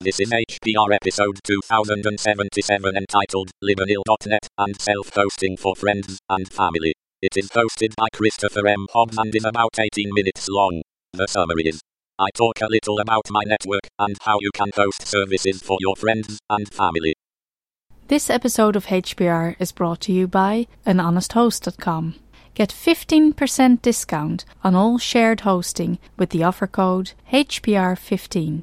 This is HPR episode 2077 entitled Libernil.net and self-hosting for friends and family. It is hosted by Christopher M. Hobbs and is about 18 minutes long. The summary is I talk a little about my network and how you can host services for your friends and family. This episode of HPR is brought to you by anhonesthost.com. Get 15% discount on all shared hosting with the offer code HPR15.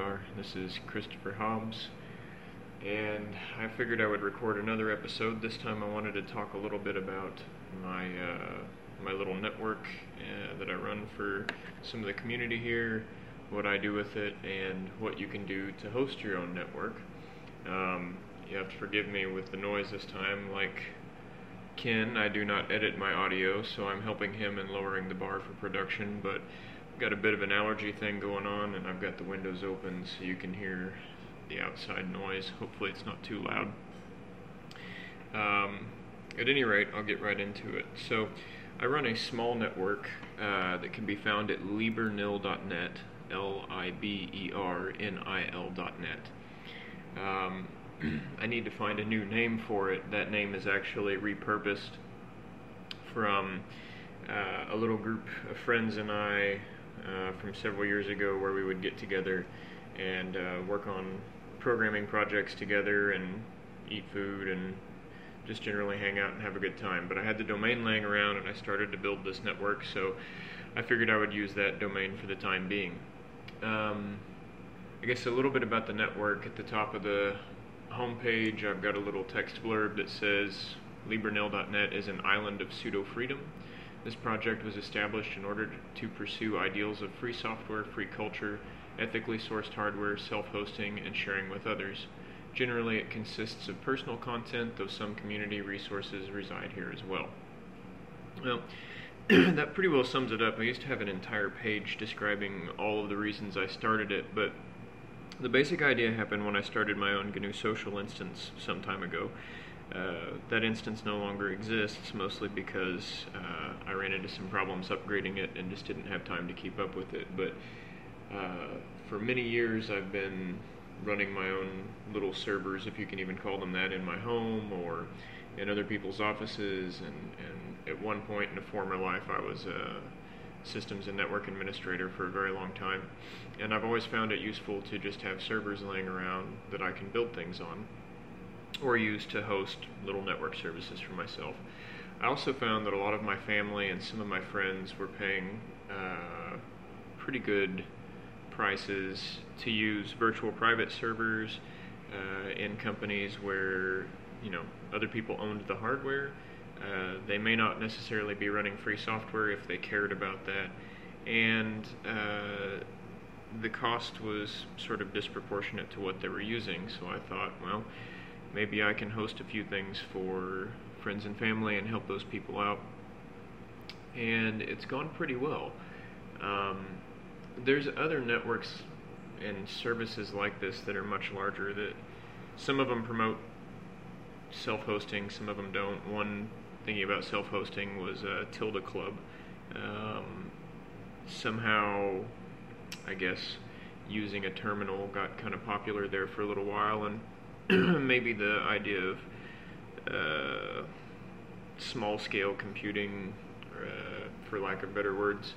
HPR. This is Christopher Hobbs, and I figured I would record another episode. This time, I wanted to talk a little bit about my uh, my little network uh, that I run for some of the community here, what I do with it, and what you can do to host your own network. Um, you have to forgive me with the noise this time. Like Ken, I do not edit my audio, so I'm helping him in lowering the bar for production, but got a bit of an allergy thing going on, and I've got the windows open so you can hear the outside noise. Hopefully, it's not too loud. Um, at any rate, I'll get right into it. So, I run a small network uh, that can be found at libernil.net, L I B E R N I L.net. Um, I need to find a new name for it. That name is actually repurposed from uh, a little group of friends and I uh, from several years ago where we would get together and uh, work on programming projects together and eat food and just generally hang out and have a good time. But I had the domain laying around and I started to build this network, so I figured I would use that domain for the time being. Um, I guess a little bit about the network. At the top of the homepage, I've got a little text blurb that says Libernil.net is an island of pseudo freedom. This project was established in order to pursue ideals of free software, free culture, ethically sourced hardware, self hosting, and sharing with others. Generally, it consists of personal content, though some community resources reside here as well. Well, that pretty well sums it up. I used to have an entire page describing all of the reasons I started it, but the basic idea happened when I started my own GNU social instance some time ago. Uh, that instance no longer exists, mostly because uh, I ran into some problems upgrading it and just didn't have time to keep up with it. But uh, for many years, I've been running my own little servers, if you can even call them that, in my home or in other people's offices. And, and at one point in a former life, I was a systems and network administrator for a very long time. And I've always found it useful to just have servers laying around that I can build things on or use to host little network services for myself. I also found that a lot of my family and some of my friends were paying uh, pretty good prices to use virtual private servers uh, in companies where you know other people owned the hardware. Uh, they may not necessarily be running free software if they cared about that, and uh, the cost was sort of disproportionate to what they were using. So I thought, well, maybe I can host a few things for friends and family and help those people out. And it's gone pretty well. Um, there's other networks and services like this that are much larger that some of them promote self-hosting, some of them don't. One thinking about self-hosting was uh, Tilde Club. Um, somehow, I guess, using a terminal got kind of popular there for a little while, and maybe the idea of uh, small scale computing, uh, for lack of better words,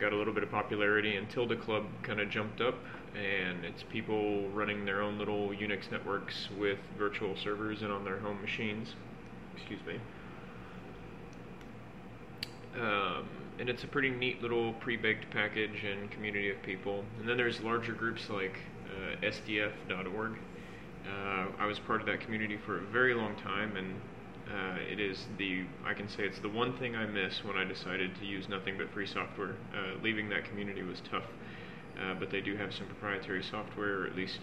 got a little bit of popularity, and Tilde Club kind of jumped up, and it's people running their own little Unix networks with virtual servers and on their home machines. Excuse me. Um, and it's a pretty neat little pre-baked package and community of people. And then there's larger groups like uh, SDF.org. Uh, I was part of that community for a very long time, and uh, it is the I can say it's the one thing I miss when I decided to use nothing but free software. Uh, leaving that community was tough, uh, but they do have some proprietary software, or at least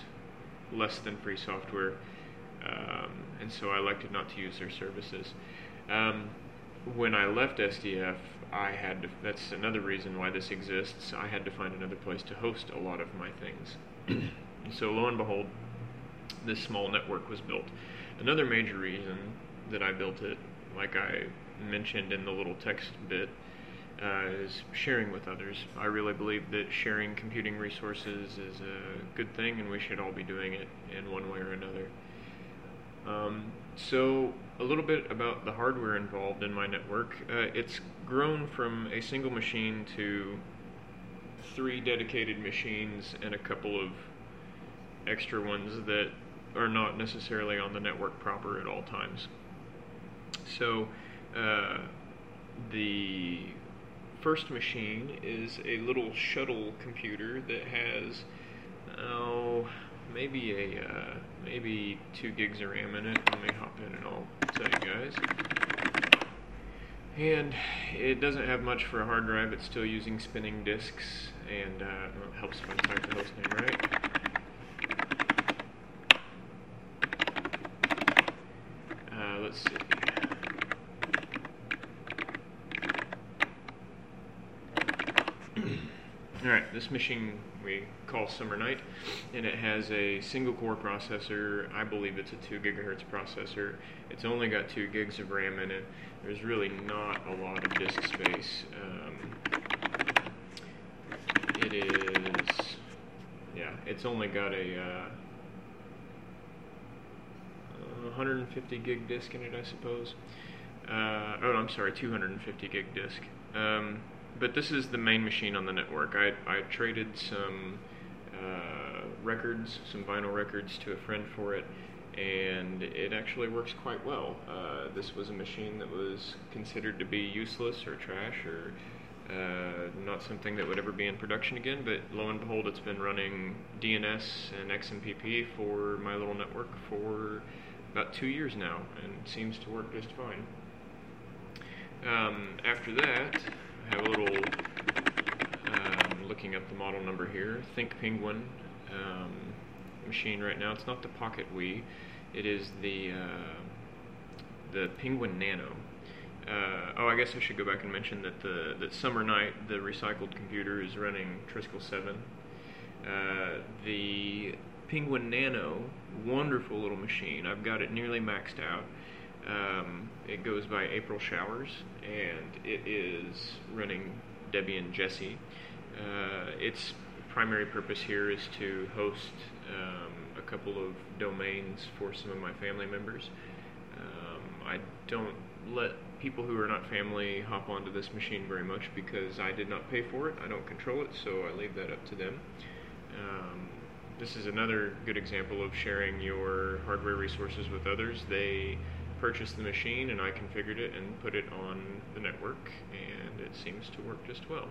less than free software, um, and so I elected not to use their services. Um, when I left SDF, I had to, that's another reason why this exists. I had to find another place to host a lot of my things. so lo and behold, this small network was built. Another major reason that I built it, like I mentioned in the little text bit, uh, is sharing with others. I really believe that sharing computing resources is a good thing, and we should all be doing it in one way or another. Um, so, a little bit about the hardware involved in my network. Uh, it's grown from a single machine to three dedicated machines and a couple of extra ones that are not necessarily on the network proper at all times. So, uh, the first machine is a little shuttle computer that has, oh, maybe a uh, maybe two gigs of RAM in it. Let me hop in and I'll tell you guys. And it doesn't have much for a hard drive. It's still using spinning disks, and uh, helps if I type the host name right. Uh, let's see. Alright, this machine we call Summer Night, and it has a single core processor. I believe it's a 2 gigahertz processor. It's only got 2 gigs of RAM in it. There's really not a lot of disk space. Um, it is, yeah, it's only got a uh, 150 gig disk in it, I suppose. Uh, oh, I'm sorry, 250 gig disk. Um, but this is the main machine on the network. I, I traded some uh, records, some vinyl records, to a friend for it, and it actually works quite well. Uh, this was a machine that was considered to be useless or trash or uh, not something that would ever be in production again, but lo and behold, it's been running DNS and XMPP for my little network for about two years now and seems to work just fine. Um, after that, I have a little um, looking up the model number here. ThinkPenguin um, machine right now. It's not the Pocket Wii. It is the uh, the Penguin Nano. Uh, oh, I guess I should go back and mention that the that Summer Night, the recycled computer, is running Trisquel 7. Uh, the Penguin Nano, wonderful little machine. I've got it nearly maxed out. Um, it goes by April Showers, and it is running Debian Jessie. Uh, its primary purpose here is to host um, a couple of domains for some of my family members. Um, I don't let people who are not family hop onto this machine very much because I did not pay for it. I don't control it, so I leave that up to them. Um, this is another good example of sharing your hardware resources with others. They purchased the machine and I configured it and put it on the network, and it seems to work just well.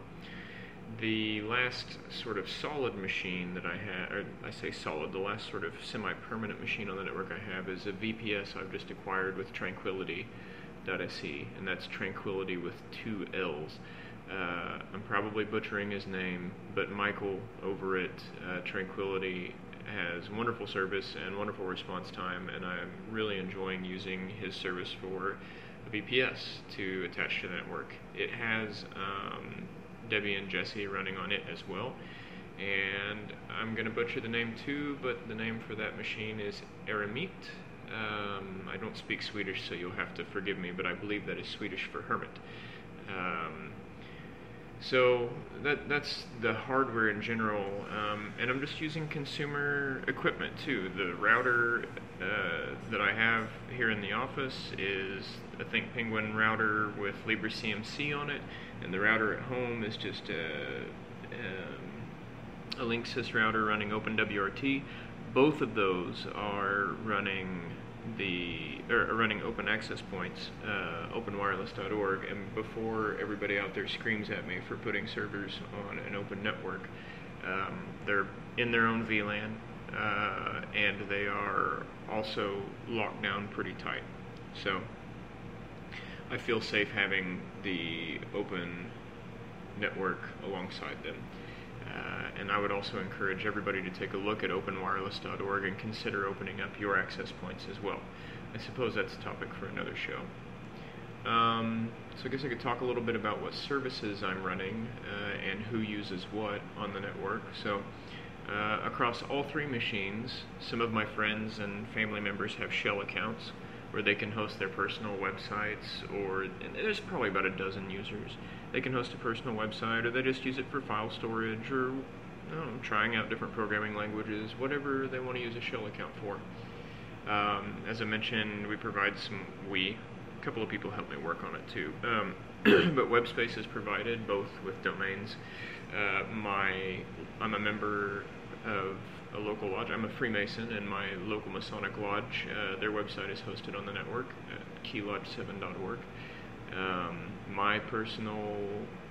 The last sort of solid machine that I have, or I say solid, the last sort of semi permanent machine on the network I have is a VPS I've just acquired with Tranquillity.se, and that's Tranquillity with two L's. Uh, I'm probably butchering his name, but Michael over at uh, Tranquillity has wonderful service and wonderful response time, and I'm really enjoying using his service for a VPS to attach to the network. It has um, Debian Jessie running on it as well, and I'm going to butcher the name too, but the name for that machine is Eremit. Um, I don't speak Swedish, so you'll have to forgive me, but I believe that is Swedish for hermit. Um, so that that's the hardware in general, um, and I'm just using consumer equipment too. The router uh, that I have here in the office is a ThinkPenguin router with LibreCMC on it, and the router at home is just a, um, a Linksys router running OpenWRT. Both of those are running the or running open access points, uh, openwireless.org, and before everybody out there screams at me for putting servers on an open network, um, they're in their own VLAN, uh, and they are also locked down pretty tight. So I feel safe having the open network alongside them. Uh, and I would also encourage everybody to take a look at openwireless.org and consider opening up your access points as well. I suppose that's a topic for another show. Um, so I guess I could talk a little bit about what services I'm running uh, and who uses what on the network. So uh, across all three machines, some of my friends and family members have shell accounts where they can host their personal websites, or there's probably about a dozen users. They can host a personal website, or they just use it for file storage, or know, trying out different programming languages, whatever they want to use a shell account for. Um, as I mentioned, we provide some we. A couple of people help me work on it too. Um, but WebSpace is provided both with domains. Uh, my I'm a member of a local lodge. I'm a Freemason, and my local Masonic lodge, uh, their website is hosted on the network at keylodge7.org. Um, my personal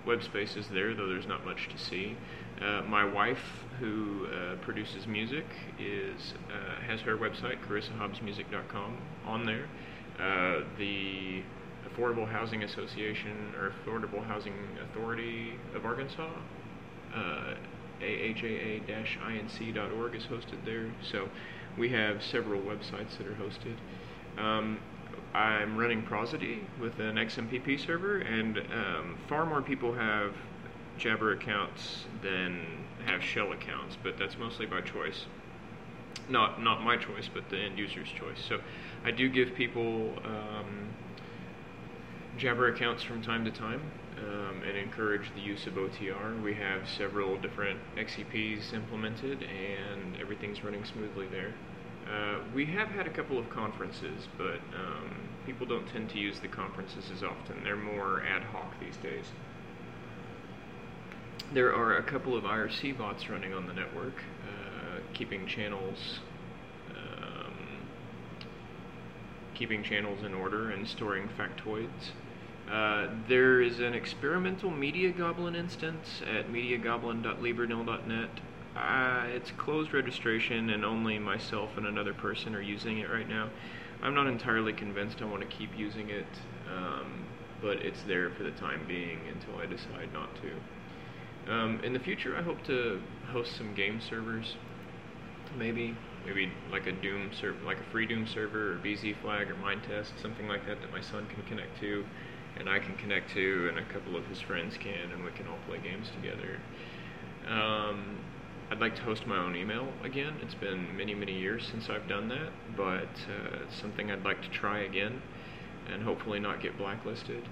web space is there, though there's not much to see. Uh, my wife, who uh, produces music, is uh, has her website, carissahobbsmusic.com, on there. Uh, the Affordable Housing Association or Affordable Housing Authority of Arkansas uh, AHAA-inc.org is hosted there. So we have several websites that are hosted. Um, I'm running Prosody with an XMPP server, and um, far more people have Jabber accounts than have shell accounts, but that's mostly by choice. Not not my choice, but the end user's choice. So I do give people um, Jabber accounts from time to time um, and encourage the use of OTR. We have several different XEPs implemented, and everything's running smoothly there. Uh, we have had a couple of conferences, but um, people don't tend to use the conferences as often. They're more ad hoc these days. There are a couple of IRC bots running on the network, uh, keeping channels um, keeping channels in order and storing factoids. Uh, there is an experimental MediaGoblin instance at mediagoblin.libernil.net. Uh, it's closed registration, and only myself and another person are using it right now. I'm not entirely convinced I want to keep using it, um, but it's there for the time being until I decide not to. Um, in the future, I hope to host some game servers, maybe maybe like a Doom server, like a Freedoom server, or BZFlag, or Minetest, something like that that my son can connect to and I can connect to, and a couple of his friends can, and we can all play games together. Um, I'd like to host my own email again. It's been many, many years since I've done that, but uh, it's something I'd like to try again and hopefully not get blacklisted.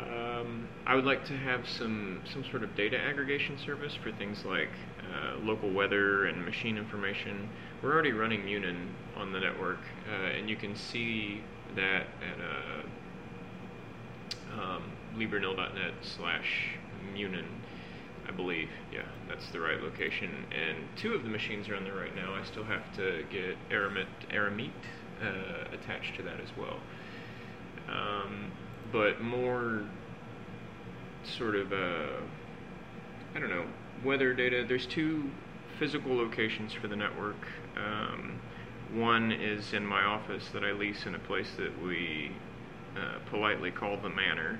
Um, I would like to have some, some sort of data aggregation service for things like uh, local weather and machine information. We're already running Munin on the network, uh, and you can see that at a um, libernil.net slash munin, I believe. Yeah, that's the right location. And two of the machines are on there right now. I still have to get Aramit, Aramit uh, attached to that as well. Um, but more sort of, uh, I don't know, weather data. There's two physical locations for the network. Um, one is in my office that I lease in a place that we politely called the Manor.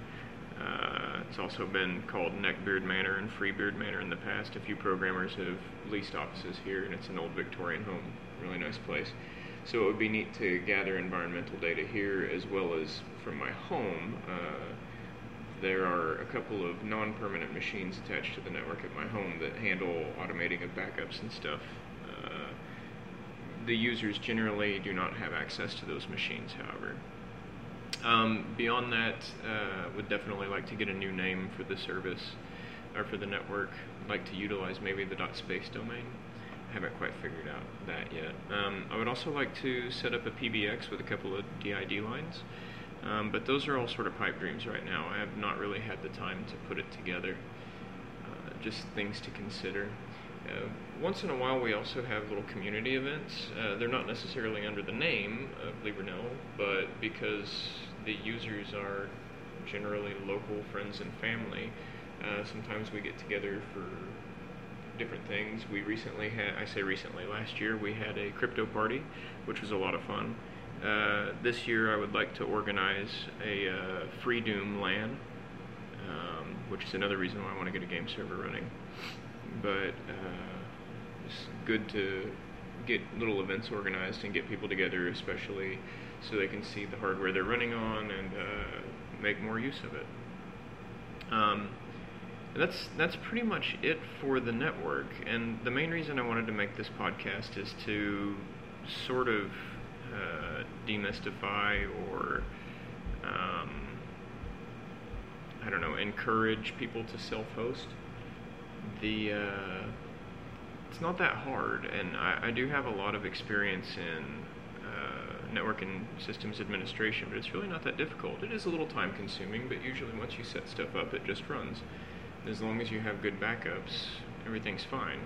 Uh, it's also been called Neckbeard Manor and Freebeard Manor in the past. A few programmers have leased offices here, and it's an old Victorian home. Really nice place. So it would be neat to gather environmental data here as well as from my home. Uh, there are a couple of non permanent machines attached to the network at my home that handle automating of backups and stuff. Uh, the users generally do not have access to those machines, however. Um, beyond that, uh, would definitely like to get a new name for the service or for the network. I'd like to utilize maybe the dot .space domain. I haven't quite figured out that yet. Um, I would also like to set up a PBX with a couple of DID lines, um, but those are all sort of pipe dreams right now. I have not really had the time to put it together. Uh, just things to consider. Uh, once in a while, we also have little community events. Uh, they're not necessarily under the name of Libernil, but because the users are generally local friends and family, uh, sometimes we get together for different things. We recently had, I say recently, last year we had a crypto party, which was a lot of fun. Uh, this year I would like to organize a uh, Freedoom LAN, um, which is another reason why I want to get a game server running. But uh, it's good to get little events organized and get people together, especially so they can see the hardware they're running on and uh, make more use of it. Um, that's that's pretty much it for the network. And the main reason I wanted to make this podcast is to sort of uh, demystify or um, I don't know encourage people to self-host. The uh, it's not that hard, and I, I, do have a lot of experience in uh, network and systems administration, but it's really not that difficult. It is a little time consuming, but usually once you set stuff up, it just runs as long as you have good backups, everything's fine.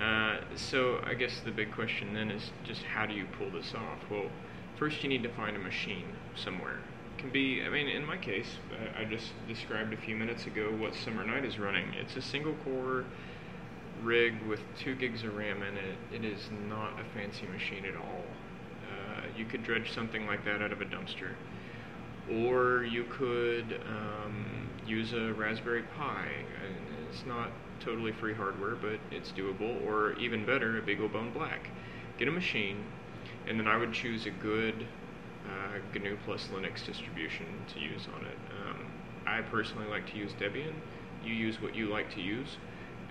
Uh, so I guess the big question then is just how do you pull this off? Well, first you need to find a machine somewhere. Can be, I mean, in my case, I just described a few minutes ago what Summer Night is running. It's a single core rig with two gigs of RAM in it. It is not a fancy machine at all. Uh, you could dredge something like that out of a dumpster. Or you could um, use a Raspberry Pi. It's not totally free hardware, but it's doable. Or even better, a Big BeagleBone Black. Get a machine, and then I would choose a good uh, GNU plus Linux distribution to use on it. Um, I personally like to use Debian. You use what you like to use.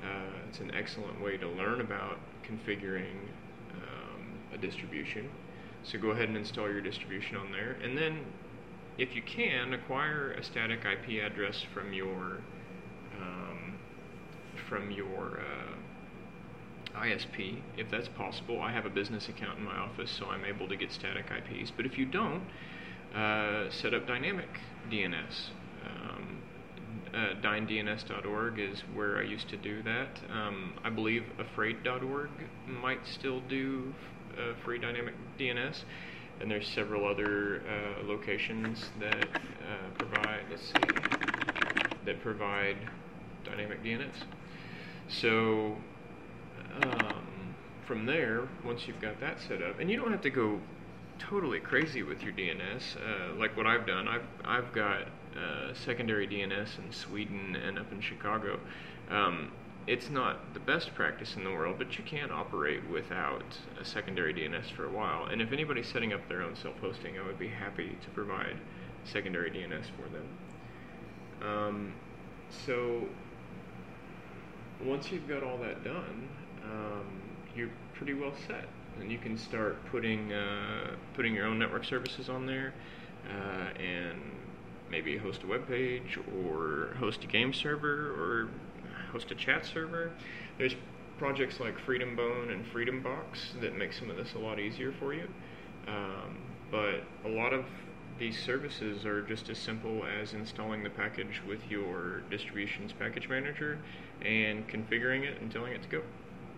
Uh, it's an excellent way to learn about configuring um, a distribution. So go ahead and install your distribution on there, and then if you can, acquire a static IP address from your um, from your uh, ISP, if that's possible. I have a business account in my office, so I'm able to get static IPs. But if you don't, uh, set up dynamic DNS. Um, uh, is where I used to do that. Um, I believe afraid.org might still do uh, free dynamic DNS and there's several other uh, locations that uh, provide let's see that provide dynamic DNS. So um, from there, once you've got that set up, and you don't have to go totally crazy with your DNS, uh, like what I've done. I've I've got uh, secondary DNS in Sweden and up in Chicago. Um, it's not the best practice in the world, but you can operate without a secondary DNS for a while. And if anybody's setting up their own self-hosting, I would be happy to provide secondary DNS for them. Um, so once you've got all that done, you're pretty well set, and you can start putting uh, putting your own network services on there, uh, and maybe host a web page or host a game server or host a chat server. There's projects like Freedombone and FreedomBox that make some of this a lot easier for you. Um, but a lot of these services are just as simple as installing the package with your distributions package manager and configuring it and telling it to go.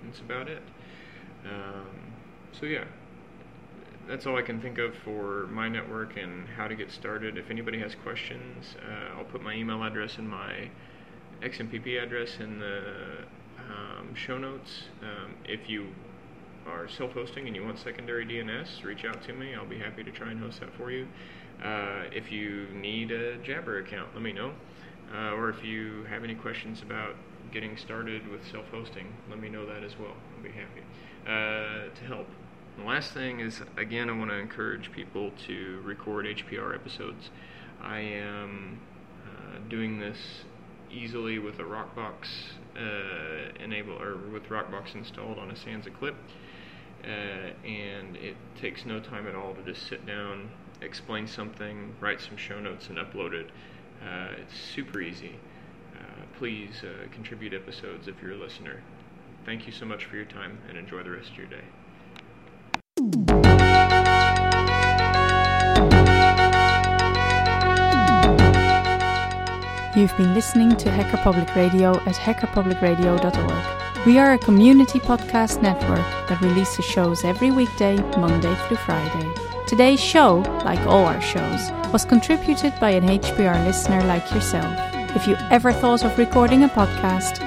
That's about it. Um, so yeah, that's all I can think of for my network and how to get started. If anybody has questions, uh, I'll put my email address and my XMPP address in the um, show notes. Um, if you are self-hosting and you want secondary DNS, reach out to me. I'll be happy to try and host that for you. Uh, if you need a Jabber account, let me know. Uh, or if you have any questions about getting started with self-hosting, let me know that as well. I'll be happy uh, to help. The last thing is, again, I want to encourage people to record HPR episodes. I am uh, doing this easily with a Rockbox uh, enable or with Rockbox installed on a Sansa clip, uh, and it takes no time at all to just sit down, explain something, write some show notes, and upload it. Uh, it's super easy. Uh, please uh, contribute episodes if you're a listener. Thank you so much for your time, and enjoy the rest of your day. You've been listening to Hacker Public Radio at hackerpublicradio.org. We are a community podcast network that releases shows every weekday, Monday through Friday. Today's show, like all our shows, was contributed by an HPR listener like yourself. If you ever thought of recording a podcast,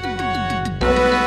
Thank you.